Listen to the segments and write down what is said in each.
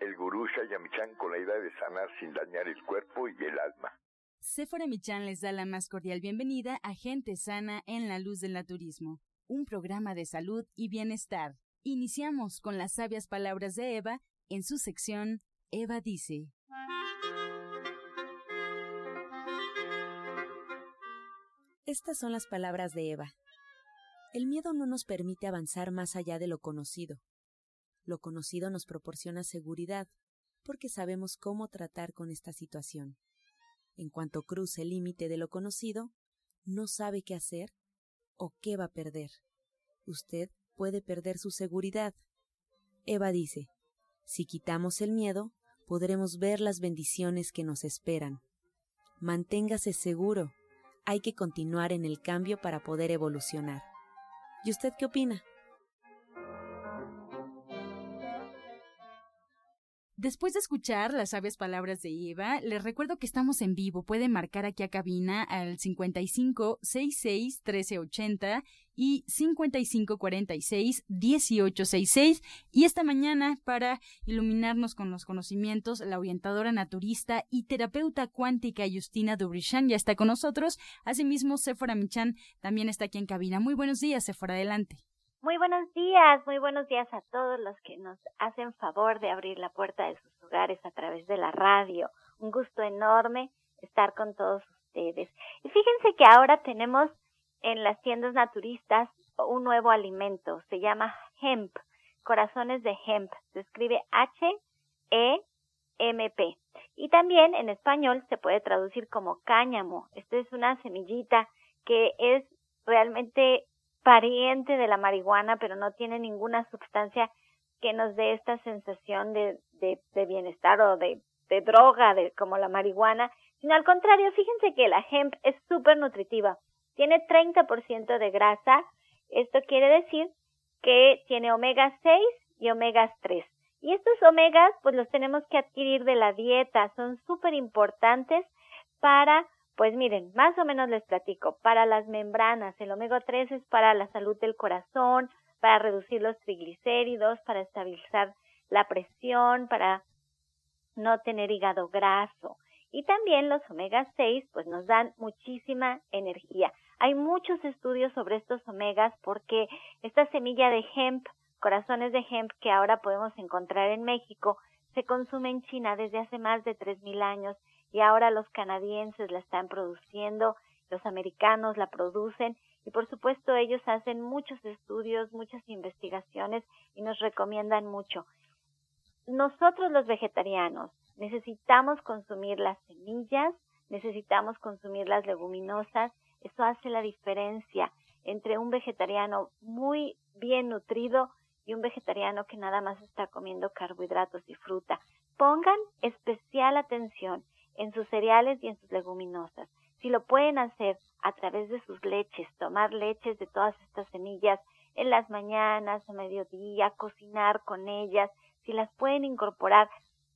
el gurú Shayamichan con la idea de sanar sin dañar el cuerpo y el alma. Sephora Michan les da la más cordial bienvenida a Gente Sana en la Luz del Naturismo, un programa de salud y bienestar. Iniciamos con las sabias palabras de Eva en su sección Eva dice. Estas son las palabras de Eva. El miedo no nos permite avanzar más allá de lo conocido. Lo conocido nos proporciona seguridad, porque sabemos cómo tratar con esta situación. En cuanto cruce el límite de lo conocido, no sabe qué hacer o qué va a perder. Usted puede perder su seguridad. Eva dice, si quitamos el miedo, podremos ver las bendiciones que nos esperan. Manténgase seguro. Hay que continuar en el cambio para poder evolucionar. ¿Y usted qué opina? Después de escuchar las sabias palabras de Eva, les recuerdo que estamos en vivo. Pueden marcar aquí a cabina al 55 66 1380 y 55 46 1866. Y esta mañana, para iluminarnos con los conocimientos, la orientadora naturista y terapeuta cuántica Justina Dubrichan ya está con nosotros. Asimismo, Sephora Michan también está aquí en cabina. Muy buenos días, Sephora, adelante. Muy buenos días, muy buenos días a todos los que nos hacen favor de abrir la puerta de sus hogares a través de la radio. Un gusto enorme estar con todos ustedes. Y fíjense que ahora tenemos en las tiendas naturistas un nuevo alimento, se llama hemp, corazones de hemp, se escribe H-E-M-P. Y también en español se puede traducir como cáñamo. Esta es una semillita que es realmente pariente de la marihuana, pero no tiene ninguna sustancia que nos dé esta sensación de, de, de bienestar o de, de droga, de, como la marihuana, sino al contrario, fíjense que la hemp es súper nutritiva. Tiene 30% de grasa. Esto quiere decir que tiene omega 6 y omega 3. Y estos omegas, pues los tenemos que adquirir de la dieta. Son súper importantes para pues miren, más o menos les platico. Para las membranas, el omega 3 es para la salud del corazón, para reducir los triglicéridos, para estabilizar la presión, para no tener hígado graso. Y también los omega 6 pues nos dan muchísima energía. Hay muchos estudios sobre estos omegas porque esta semilla de hemp, corazones de hemp que ahora podemos encontrar en México, se consume en China desde hace más de 3.000 años y ahora los canadienses la están produciendo, los americanos la producen y por supuesto ellos hacen muchos estudios, muchas investigaciones y nos recomiendan mucho. Nosotros los vegetarianos necesitamos consumir las semillas, necesitamos consumir las leguminosas, eso hace la diferencia entre un vegetariano muy bien nutrido y un vegetariano que nada más está comiendo carbohidratos y fruta. Pongan especial atención en sus cereales y en sus leguminosas. Si lo pueden hacer a través de sus leches, tomar leches de todas estas semillas en las mañanas, a mediodía, cocinar con ellas, si las pueden incorporar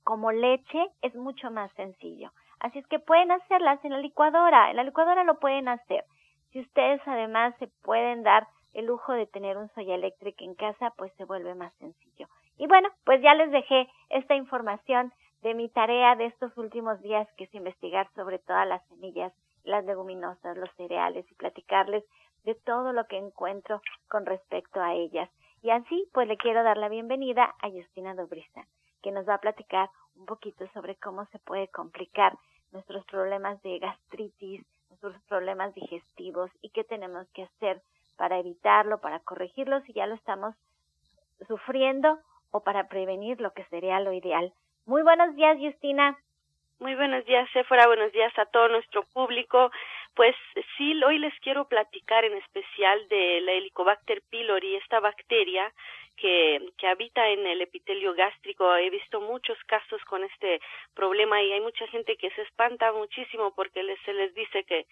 como leche, es mucho más sencillo. Así es que pueden hacerlas en la licuadora, en la licuadora lo pueden hacer. Si ustedes además se pueden dar el lujo de tener un soya eléctrica en casa, pues se vuelve más sencillo. Y bueno, pues ya les dejé esta información de mi tarea de estos últimos días, que es investigar sobre todas las semillas, las leguminosas, los cereales y platicarles de todo lo que encuentro con respecto a ellas. Y así, pues le quiero dar la bienvenida a Justina Dobrista, que nos va a platicar un poquito sobre cómo se puede complicar nuestros problemas de gastritis, nuestros problemas digestivos y qué tenemos que hacer para evitarlo, para corregirlo si ya lo estamos sufriendo o para prevenir lo que sería lo ideal. Muy buenos días, Justina. Muy buenos días, Sephora. Buenos días a todo nuestro público. Pues sí, hoy les quiero platicar en especial de la Helicobacter pylori, esta bacteria que, que habita en el epitelio gástrico. He visto muchos casos con este problema y hay mucha gente que se espanta muchísimo porque les, se les dice que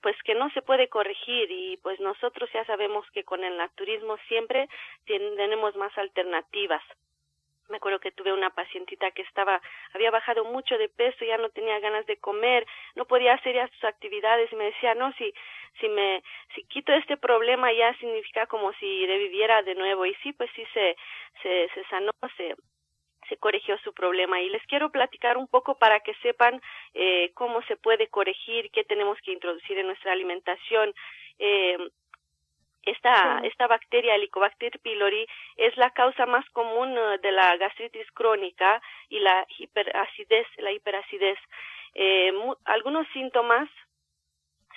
pues que no se puede corregir y pues nosotros ya sabemos que con el naturismo siempre tenemos más alternativas me acuerdo que tuve una pacientita que estaba había bajado mucho de peso ya no tenía ganas de comer no podía hacer ya sus actividades y me decía no si si me si quito este problema ya significa como si reviviera de nuevo y sí pues sí se se se sanó se se corrigió su problema y les quiero platicar un poco para que sepan eh, cómo se puede corregir, qué tenemos que introducir en nuestra alimentación. Eh, esta, esta bacteria, Helicobacter pylori, es la causa más común eh, de la gastritis crónica y la hiperacidez, la hiperacidez. Eh, algunos síntomas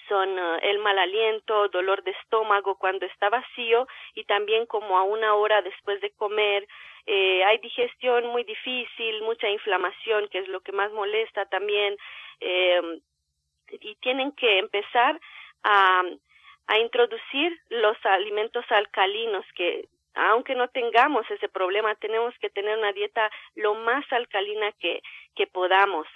son eh, el mal aliento, dolor de estómago cuando está vacío y también como a una hora después de comer. Eh, hay digestión muy difícil, mucha inflamación, que es lo que más molesta también. Eh, y tienen que empezar a a introducir los alimentos alcalinos que aunque no tengamos ese problema, tenemos que tener una dieta lo más alcalina que, que podamos.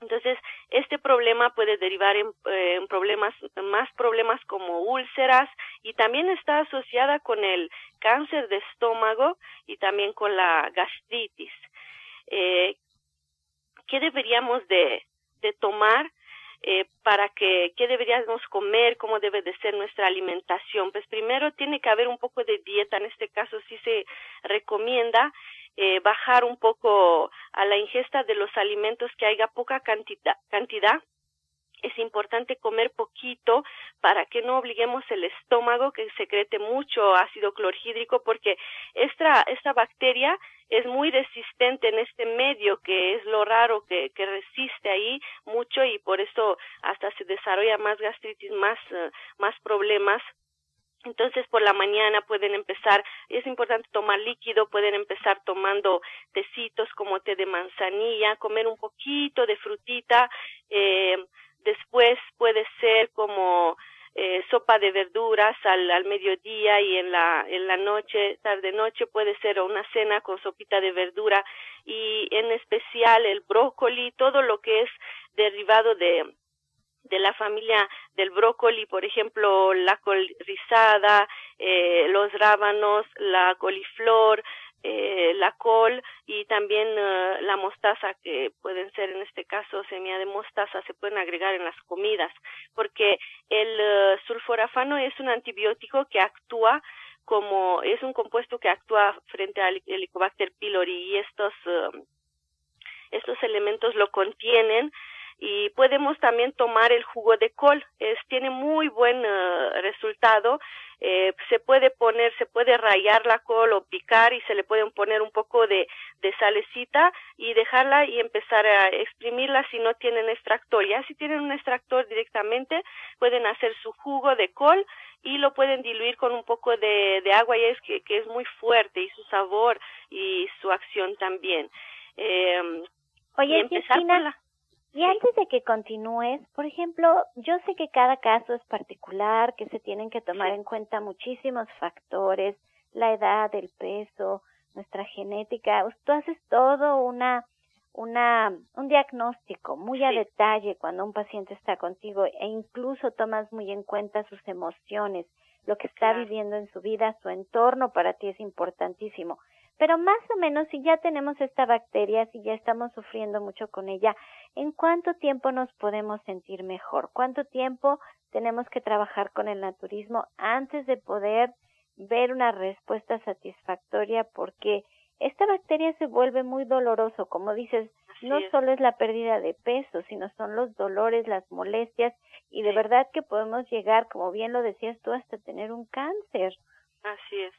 Entonces, este problema puede derivar en, eh, en, problemas, más problemas como úlceras y también está asociada con el cáncer de estómago y también con la gastritis. Eh, ¿Qué deberíamos de, de tomar? Eh, para que qué deberíamos comer, cómo debe de ser nuestra alimentación. Pues primero tiene que haber un poco de dieta, en este caso sí se recomienda eh, bajar un poco a la ingesta de los alimentos que haya poca cantidad, cantidad es importante comer poquito para que no obliguemos el estómago que secrete mucho ácido clorhídrico porque esta, esta bacteria es muy resistente en este medio que es lo raro que, que resiste ahí mucho y por eso hasta se desarrolla más gastritis, más, uh, más problemas. Entonces por la mañana pueden empezar, es importante tomar líquido, pueden empezar tomando tecitos como té de manzanilla, comer un poquito de frutita, eh, después puede ser como eh, sopa de verduras al, al mediodía y en la en la noche tarde noche puede ser una cena con sopita de verdura y en especial el brócoli todo lo que es derivado de de la familia del brócoli, por ejemplo, la col rizada, eh, los rábanos, la coliflor, eh, la col y también uh, la mostaza que pueden ser en este caso semilla de mostaza se pueden agregar en las comidas porque el uh, sulforafano es un antibiótico que actúa como es un compuesto que actúa frente al Helicobacter pylori y estos uh, estos elementos lo contienen y podemos también tomar el jugo de col. Es tiene muy buen uh, resultado. Eh, se puede poner se puede rayar la col o picar y se le pueden poner un poco de de salecita y dejarla y empezar a exprimirla si no tienen extractor. Ya si tienen un extractor directamente pueden hacer su jugo de col y lo pueden diluir con un poco de, de agua. Y es que, que es muy fuerte y su sabor y su acción también. Eh, Oye, y empezar Cristina, y antes de que continúes, por ejemplo, yo sé que cada caso es particular, que se tienen que tomar en cuenta muchísimos factores, la edad, el peso, nuestra genética. Tú haces todo una, una, un diagnóstico muy a detalle cuando un paciente está contigo e incluso tomas muy en cuenta sus emociones, lo que está viviendo en su vida, su entorno para ti es importantísimo. Pero más o menos si ya tenemos esta bacteria, si ya estamos sufriendo mucho con ella, ¿en cuánto tiempo nos podemos sentir mejor? ¿Cuánto tiempo tenemos que trabajar con el naturismo antes de poder ver una respuesta satisfactoria? Porque esta bacteria se vuelve muy doloroso, como dices, no solo es la pérdida de peso, sino son los dolores, las molestias y de verdad que podemos llegar, como bien lo decías tú, hasta tener un cáncer. Así es.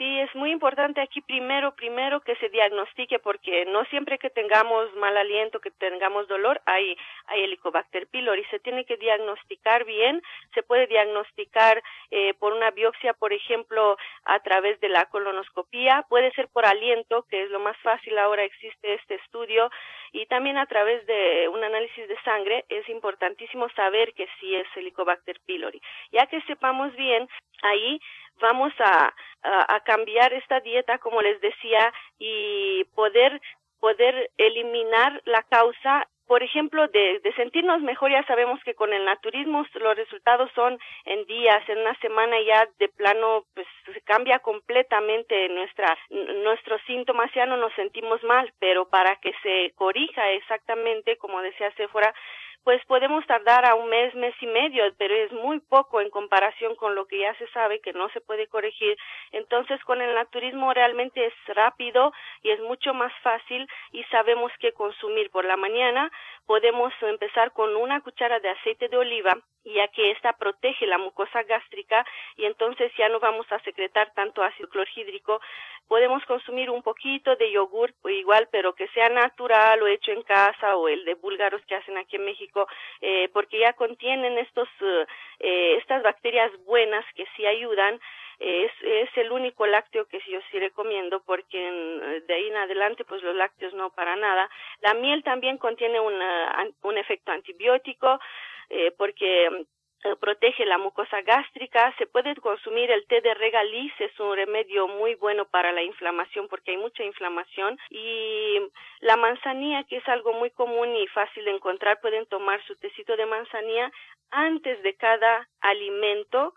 Sí, es muy importante aquí primero, primero que se diagnostique porque no siempre que tengamos mal aliento, que tengamos dolor, hay, hay Helicobacter pylori. Se tiene que diagnosticar bien. Se puede diagnosticar eh, por una biopsia, por ejemplo, a través de la colonoscopía. Puede ser por aliento, que es lo más fácil ahora existe este estudio. Y también a través de un análisis de sangre es importantísimo saber que sí es Helicobacter pylori. Ya que sepamos bien, ahí vamos a, a, cambiar esta dieta, como les decía, y poder poder eliminar la causa por ejemplo, de, de, sentirnos mejor, ya sabemos que con el naturismo los resultados son en días, en una semana ya de plano, pues se cambia completamente nuestra, nuestros síntomas, ya no nos sentimos mal, pero para que se corrija exactamente, como decía Sephora, pues podemos tardar a un mes, mes y medio, pero es muy poco en comparación con lo que ya se sabe que no se puede corregir. Entonces, con el naturismo realmente es rápido y es mucho más fácil y sabemos qué consumir por la mañana. Podemos empezar con una cuchara de aceite de oliva ya que esta protege la mucosa gástrica y entonces ya no vamos a secretar tanto ácido clorhídrico. Podemos consumir un poquito de yogur igual, pero que sea natural o hecho en casa o el de búlgaros que hacen aquí en México, eh, porque ya contienen estos, eh, estas bacterias buenas que sí ayudan. Es, es, el único lácteo que yo sí recomiendo porque de ahí en adelante pues los lácteos no para nada. La miel también contiene una, un efecto antibiótico, eh, porque eh, protege la mucosa gástrica, se puede consumir el té de regaliz, es un remedio muy bueno para la inflamación porque hay mucha inflamación y la manzanilla que es algo muy común y fácil de encontrar, pueden tomar su tecito de manzanilla antes de cada alimento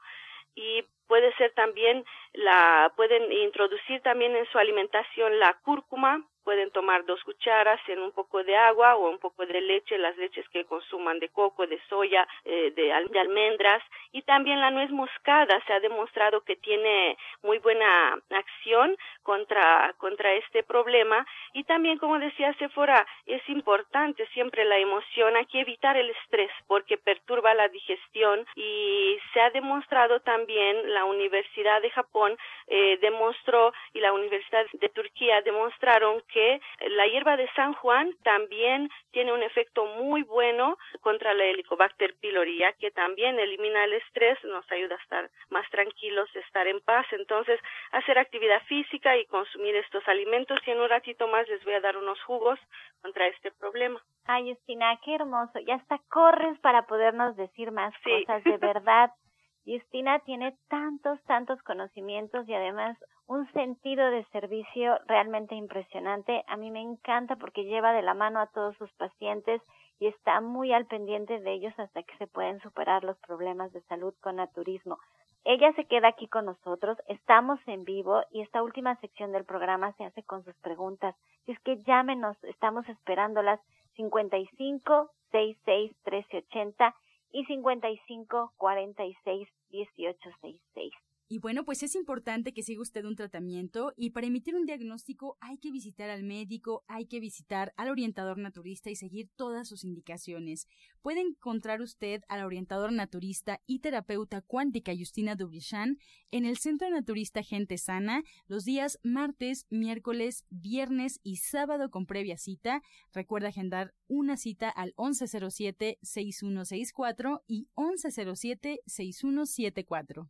y puede ser también la pueden introducir también en su alimentación la cúrcuma pueden tomar dos cucharas en un poco de agua o un poco de leche, las leches que consuman de coco, de soya, eh, de, de, almendras. Y también la nuez moscada. Se ha demostrado que tiene muy buena acción contra contra este problema. Y también como decía Sephora es importante siempre la emoción, hay que evitar el estrés porque perturba la digestión. Y se ha demostrado también la Universidad de Japón eh, demostró y la Universidad de Turquía demostraron que la hierba de San Juan también tiene un efecto muy bueno contra la Helicobacter pylori, ya que también elimina el estrés, nos ayuda a estar más tranquilos, estar en paz. Entonces, hacer actividad física y consumir estos alimentos y en un ratito más les voy a dar unos jugos contra este problema. Ay, Justina, qué hermoso. Ya hasta corres para podernos decir más cosas de verdad. Justina tiene tantos, tantos conocimientos y además un sentido de servicio realmente impresionante. A mí me encanta porque lleva de la mano a todos sus pacientes y está muy al pendiente de ellos hasta que se pueden superar los problemas de salud con naturismo. Ella se queda aquí con nosotros, estamos en vivo y esta última sección del programa se hace con sus preguntas. Si es que llámenos, estamos esperándolas 55 66 1380 y 55 46 18 66. Y bueno, pues es importante que siga usted un tratamiento y para emitir un diagnóstico hay que visitar al médico, hay que visitar al orientador naturista y seguir todas sus indicaciones. Puede encontrar usted al orientador naturista y terapeuta cuántica Justina Dubrichan en el Centro Naturista Gente Sana los días martes, miércoles, viernes y sábado con previa cita. Recuerda agendar una cita al 1107-6164 y 1107-6174.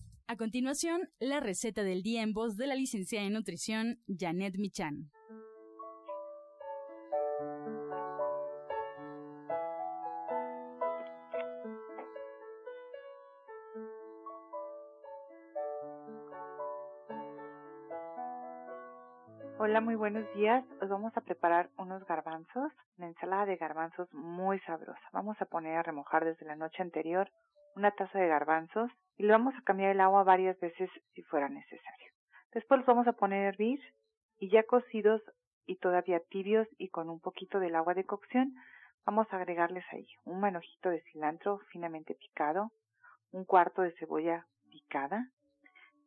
A continuación, la receta del día en voz de la licenciada en nutrición Janet Michan. Hola, muy buenos días. Hoy vamos a preparar unos garbanzos, una ensalada de garbanzos muy sabrosa. Vamos a poner a remojar desde la noche anterior una taza de garbanzos y le vamos a cambiar el agua varias veces si fuera necesario. Después los vamos a poner a hervir y ya cocidos y todavía tibios y con un poquito del agua de cocción, vamos a agregarles ahí un manojito de cilantro finamente picado, un cuarto de cebolla picada,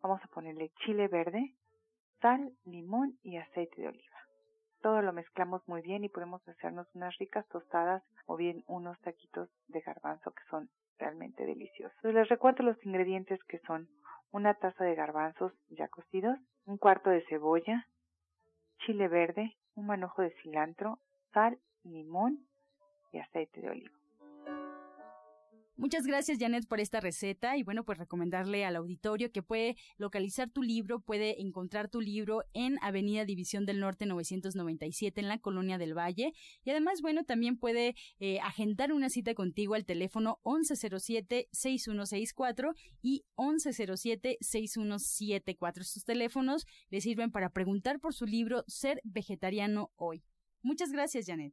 vamos a ponerle chile verde, sal, limón y aceite de oliva. Todo lo mezclamos muy bien y podemos hacernos unas ricas tostadas o bien unos taquitos de garbanzo que son realmente deliciosos. Les recuerdo los ingredientes que son una taza de garbanzos ya cocidos, un cuarto de cebolla, chile verde, un manojo de cilantro, sal, limón y aceite de oliva. Muchas gracias Janet por esta receta y bueno, pues recomendarle al auditorio que puede localizar tu libro, puede encontrar tu libro en Avenida División del Norte 997 en la Colonia del Valle y además bueno, también puede eh, agendar una cita contigo al teléfono 1107-6164 y 1107-6174. Estos teléfonos le sirven para preguntar por su libro Ser Vegetariano Hoy. Muchas gracias Janet.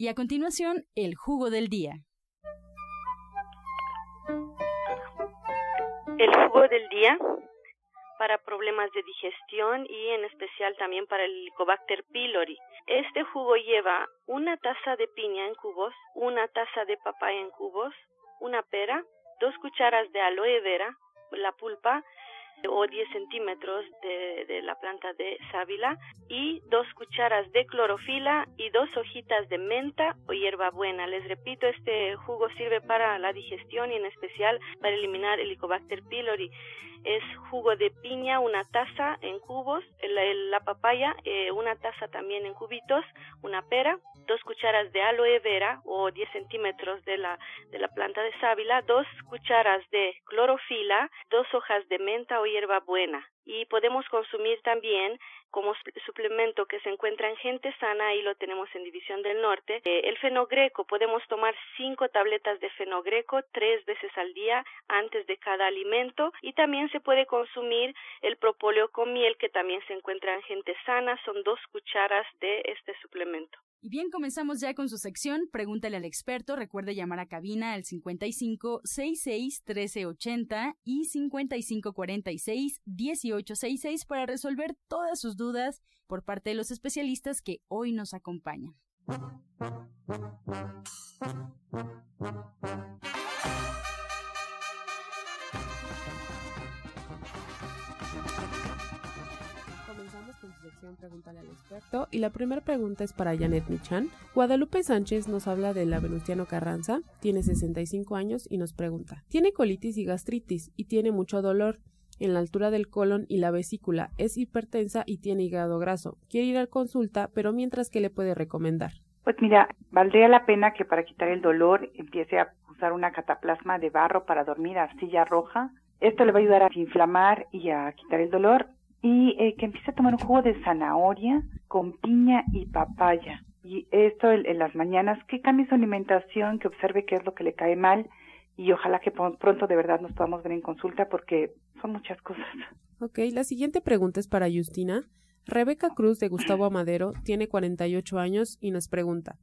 Y a continuación, el jugo del día. El jugo del día para problemas de digestión y en especial también para el Helicobacter pylori. Este jugo lleva una taza de piña en cubos, una taza de papaya en cubos, una pera, dos cucharas de aloe vera, la pulpa, o 10 centímetros de, de, la planta de sábila y dos cucharas de clorofila y dos hojitas de menta o hierbabuena. Les repito, este jugo sirve para la digestión y en especial para eliminar el Helicobacter pylori es jugo de piña, una taza en cubos, la, papaya, eh, una taza también en cubitos, una pera, dos cucharas de aloe vera o 10 centímetros de la, de la planta de sábila, dos cucharas de clorofila, dos hojas de menta o hierba buena. Y podemos consumir también como suplemento que se encuentra en gente sana, y lo tenemos en División del Norte. Eh, el fenogreco, podemos tomar cinco tabletas de fenogreco tres veces al día antes de cada alimento y también se puede consumir el propóleo con miel que también se encuentra en gente sana, son dos cucharas de este suplemento. Y bien, comenzamos ya con su sección Pregúntale al experto. Recuerde llamar a cabina al 55 66 1380 y 55 46 1866 para resolver todas sus dudas por parte de los especialistas que hoy nos acompañan. Y la primera pregunta es para Janet Michan. Guadalupe Sánchez nos habla de la Venustiano Carranza, tiene 65 años y nos pregunta: Tiene colitis y gastritis y tiene mucho dolor en la altura del colon y la vesícula, es hipertensa y tiene hígado graso. Quiere ir a consulta, pero mientras, ¿qué le puede recomendar? Pues mira, valdría la pena que para quitar el dolor empiece a usar una cataplasma de barro para dormir, arcilla roja. Esto le va a ayudar a inflamar y a quitar el dolor y eh, que empiece a tomar un jugo de zanahoria con piña y papaya. Y esto en, las mañanas, que cambie su alimentación, que observe qué es lo que le cae mal y ojalá que pronto de verdad nos podamos ver en consulta porque son muchas cosas. Ok, la siguiente pregunta es para Justina. Rebeca Cruz de Gustavo Amadero tiene 48 años y nos pregunta,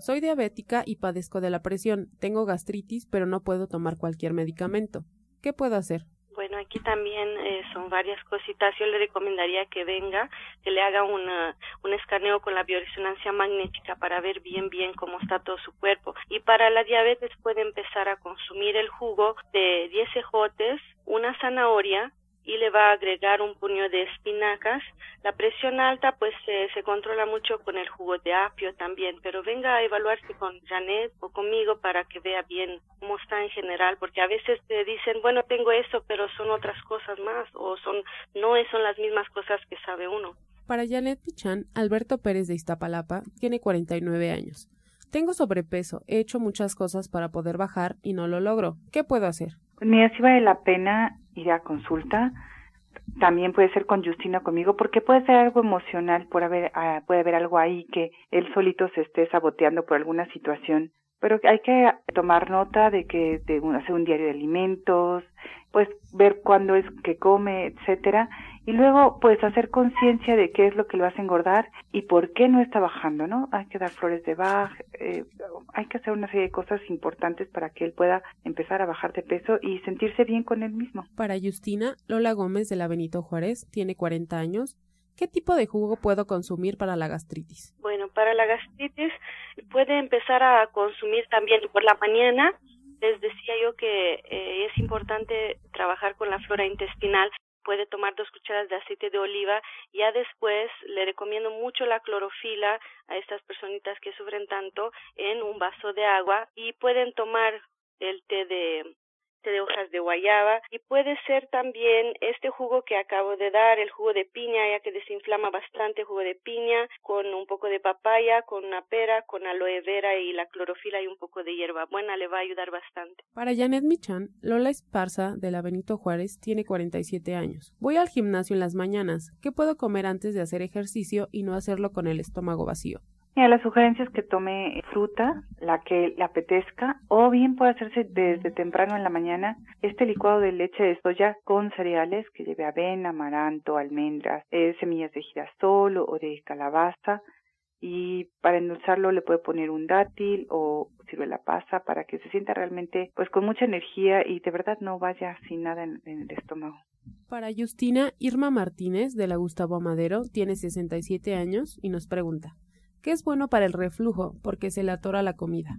soy diabética y padezco de la presión, tengo gastritis pero no puedo tomar cualquier medicamento. ¿Qué puedo hacer? Bueno, aquí también eh, son varias cositas. Yo le recomendaría que venga, que le haga una, un escaneo con la bioresonancia magnética para ver bien, bien cómo está todo su cuerpo. Y para la diabetes puede empezar a consumir el jugo de 10 ejotes, una zanahoria, y le va a agregar un puño de espinacas. La presión alta pues se controla mucho con el jugo de apio también, pero venga a evaluarse con Janet o conmigo para que vea bien cómo está en general, porque a veces te dicen, bueno, tengo eso, pero son otras cosas más o son no son las mismas cosas que sabe uno. Para Janet Pichan, Alberto Pérez de Iztapalapa tiene 49 años. Tengo sobrepeso, he hecho muchas cosas para poder bajar y no lo logro. ¿Qué puedo hacer? Pues mira, si vale la pena ir a consulta. También puede ser con Justina conmigo, porque puede ser algo emocional, por haber, ah, puede haber algo ahí que él solito se esté saboteando por alguna situación pero hay que tomar nota de que de hacer un diario de alimentos, pues ver cuándo es que come, etcétera, y luego pues hacer conciencia de qué es lo que lo hace engordar y por qué no está bajando, ¿no? Hay que dar flores de Bach, eh, hay que hacer una serie de cosas importantes para que él pueda empezar a bajar de peso y sentirse bien con él mismo. Para Justina, Lola Gómez de la Benito Juárez tiene 40 años ¿Qué tipo de jugo puedo consumir para la gastritis? Bueno, para la gastritis puede empezar a consumir también por la mañana. Les decía yo que eh, es importante trabajar con la flora intestinal. Puede tomar dos cucharadas de aceite de oliva. Ya después le recomiendo mucho la clorofila a estas personitas que sufren tanto en un vaso de agua y pueden tomar el té de de hojas de guayaba y puede ser también este jugo que acabo de dar, el jugo de piña, ya que desinflama bastante, jugo de piña con un poco de papaya, con una pera, con aloe vera y la clorofila y un poco de hierba buena le va a ayudar bastante. Para Janet Michan, Lola Esparza de la Benito Juárez tiene 47 años. Voy al gimnasio en las mañanas. ¿Qué puedo comer antes de hacer ejercicio y no hacerlo con el estómago vacío? Mira, la sugerencia es que tome fruta, la que le apetezca, o bien puede hacerse desde temprano en la mañana este licuado de leche de soya con cereales que lleve avena, amaranto, almendras, eh, semillas de girasol o de calabaza. Y para endulzarlo le puede poner un dátil o la pasa para que se sienta realmente pues con mucha energía y de verdad no vaya sin nada en, en el estómago. Para Justina, Irma Martínez de la Gustavo Madero tiene 67 años y nos pregunta que es bueno para el reflujo porque se le atora la comida.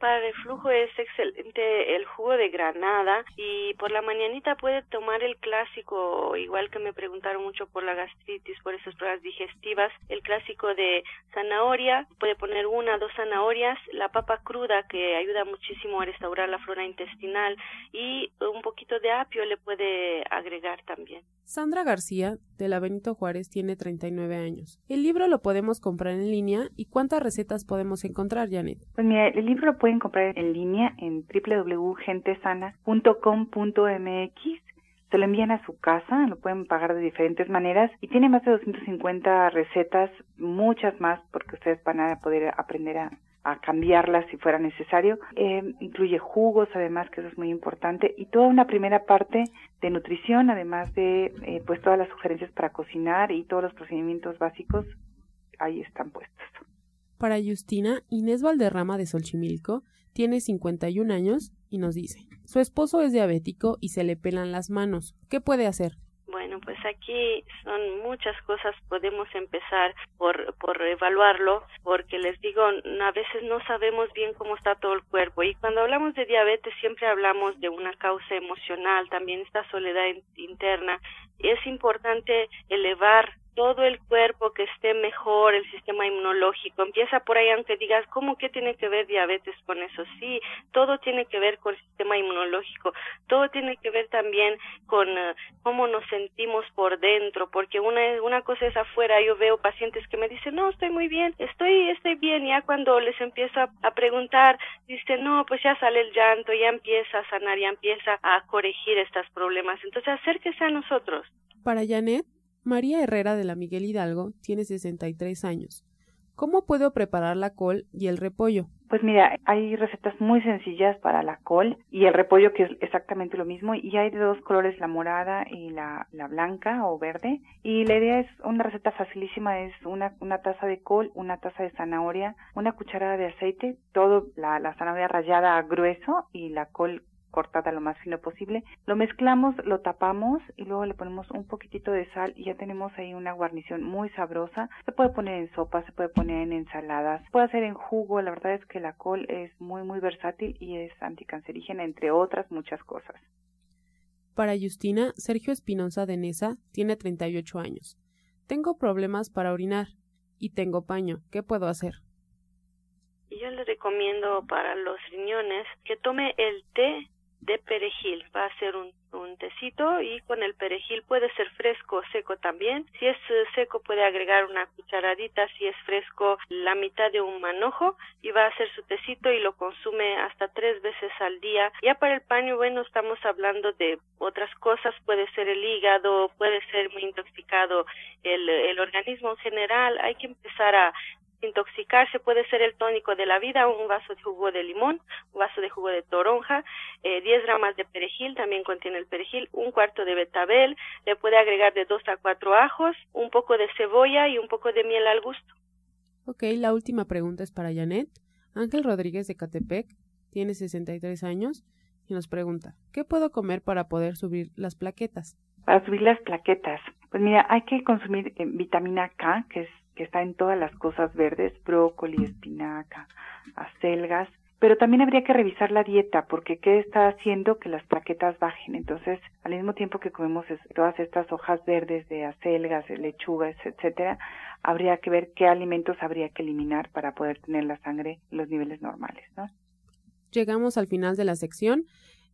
Para el reflujo es excelente el jugo de granada y por la mañanita puede tomar el clásico, igual que me preguntaron mucho por la gastritis, por esas pruebas digestivas, el clásico de zanahoria, puede poner una, dos zanahorias, la papa cruda que ayuda muchísimo a restaurar la flora intestinal y un poquito de apio le puede agregar también. Sandra García, de la Benito Juárez, tiene 39 años. El libro lo podemos comprar en línea y ¿cuántas recetas podemos encontrar, Janet? Pues mira, el libro lo pueden comprar en línea en www.gentesana.com.mx se lo envían a su casa, lo pueden pagar de diferentes maneras y tiene más de 250 recetas, muchas más porque ustedes van a poder aprender a, cambiarlas si fuera necesario. Eh, incluye jugos, además, que eso es muy importante, y toda una primera parte de nutrición, además de eh, pues todas las sugerencias para cocinar y todos los procedimientos básicos, ahí están puestos. Para Justina, Inés Valderrama de Solchimilco tiene 51 años y nos dice, su esposo es diabético y se le pelan las manos. ¿Qué puede hacer? Bueno, pues aquí son muchas cosas. Podemos empezar por, por evaluarlo, porque les digo, a veces no sabemos bien cómo está todo el cuerpo. Y cuando hablamos de diabetes, siempre hablamos de una causa emocional, también esta soledad interna. Es importante elevar todo el cuerpo que esté mejor, el sistema inmunológico. Empieza por ahí aunque digas, ¿cómo que tiene que ver diabetes con eso? Sí, todo tiene que ver con el sistema inmunológico, todo tiene que ver también con eh, cómo nos sentimos por dentro, porque una, una cosa es afuera, yo veo pacientes que me dicen, no, estoy muy bien, estoy, estoy bien, ya cuando les empiezo a, a preguntar, dicen, no, pues ya sale el llanto, ya empieza a sanar, ya empieza a corregir estos problemas. Entonces acérquese a nosotros. Para Janet, María Herrera de la Miguel Hidalgo tiene 63 años. ¿Cómo puedo preparar la col y el repollo? Pues mira, hay recetas muy sencillas para la col y el repollo que es exactamente lo mismo y hay de dos colores, la morada y la, la blanca o verde. Y la idea es una receta facilísima, es una, una taza de col, una taza de zanahoria, una cucharada de aceite, todo la, la zanahoria rallada grueso y la col cortada lo más fino posible. Lo mezclamos, lo tapamos y luego le ponemos un poquitito de sal y ya tenemos ahí una guarnición muy sabrosa. Se puede poner en sopa, se puede poner en ensaladas, se puede hacer en jugo. La verdad es que la col es muy muy versátil y es anticancerígena entre otras muchas cosas. Para Justina, Sergio Espinosa de Nesa tiene 38 años. Tengo problemas para orinar y tengo paño. ¿Qué puedo hacer? Yo le recomiendo para los riñones que tome el té de perejil. Va a ser un, un tecito y con el perejil puede ser fresco o seco también. Si es eh, seco puede agregar una cucharadita, si es fresco la mitad de un manojo y va a hacer su tecito y lo consume hasta tres veces al día. Ya para el paño, bueno, estamos hablando de otras cosas, puede ser el hígado, puede ser muy intoxicado el, el organismo en general. Hay que empezar a intoxicarse puede ser el tónico de la vida, un vaso de jugo de limón, un vaso de jugo de toronja, eh, 10 gramas de perejil, también contiene el perejil, un cuarto de betabel, le puede agregar de 2 a 4 ajos, un poco de cebolla y un poco de miel al gusto. Ok, la última pregunta es para Janet. Ángel Rodríguez de Catepec tiene 63 años y nos pregunta, ¿qué puedo comer para poder subir las plaquetas? Para subir las plaquetas, pues mira, hay que consumir eh, vitamina K, que, es, que está en todas las cosas verdes, brócoli, espinaca, acelgas, pero también habría que revisar la dieta, porque qué está haciendo que las plaquetas bajen. Entonces, al mismo tiempo que comemos todas estas hojas verdes de acelgas, lechugas, etcétera, habría que ver qué alimentos habría que eliminar para poder tener la sangre los niveles normales, ¿no? Llegamos al final de la sección.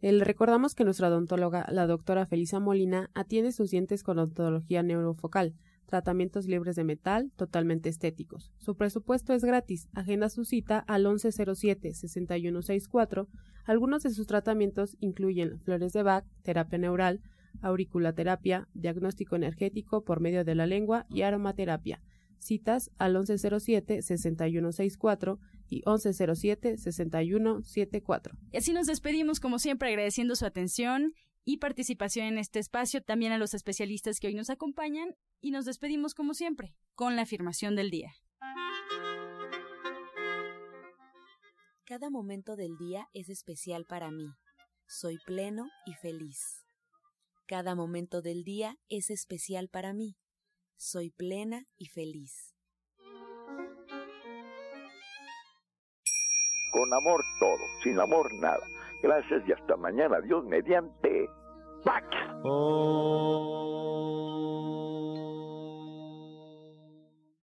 El, recordamos que nuestra odontóloga, la doctora Felisa Molina, atiende sus dientes con odontología neurofocal, tratamientos libres de metal, totalmente estéticos. Su presupuesto es gratis. Agenda su cita al 1107-6164. Algunos de sus tratamientos incluyen flores de Bach, terapia neural, auriculaterapia, diagnóstico energético por medio de la lengua y aromaterapia. Citas al 1107-6164 y 1107-6174. Y así nos despedimos como siempre agradeciendo su atención y participación en este espacio, también a los especialistas que hoy nos acompañan y nos despedimos como siempre con la afirmación del día. Cada momento del día es especial para mí. Soy pleno y feliz. Cada momento del día es especial para mí. Soy plena y feliz. Con amor todo, sin amor nada. Gracias y hasta mañana. Dios mediante. ¡Pax! Oh.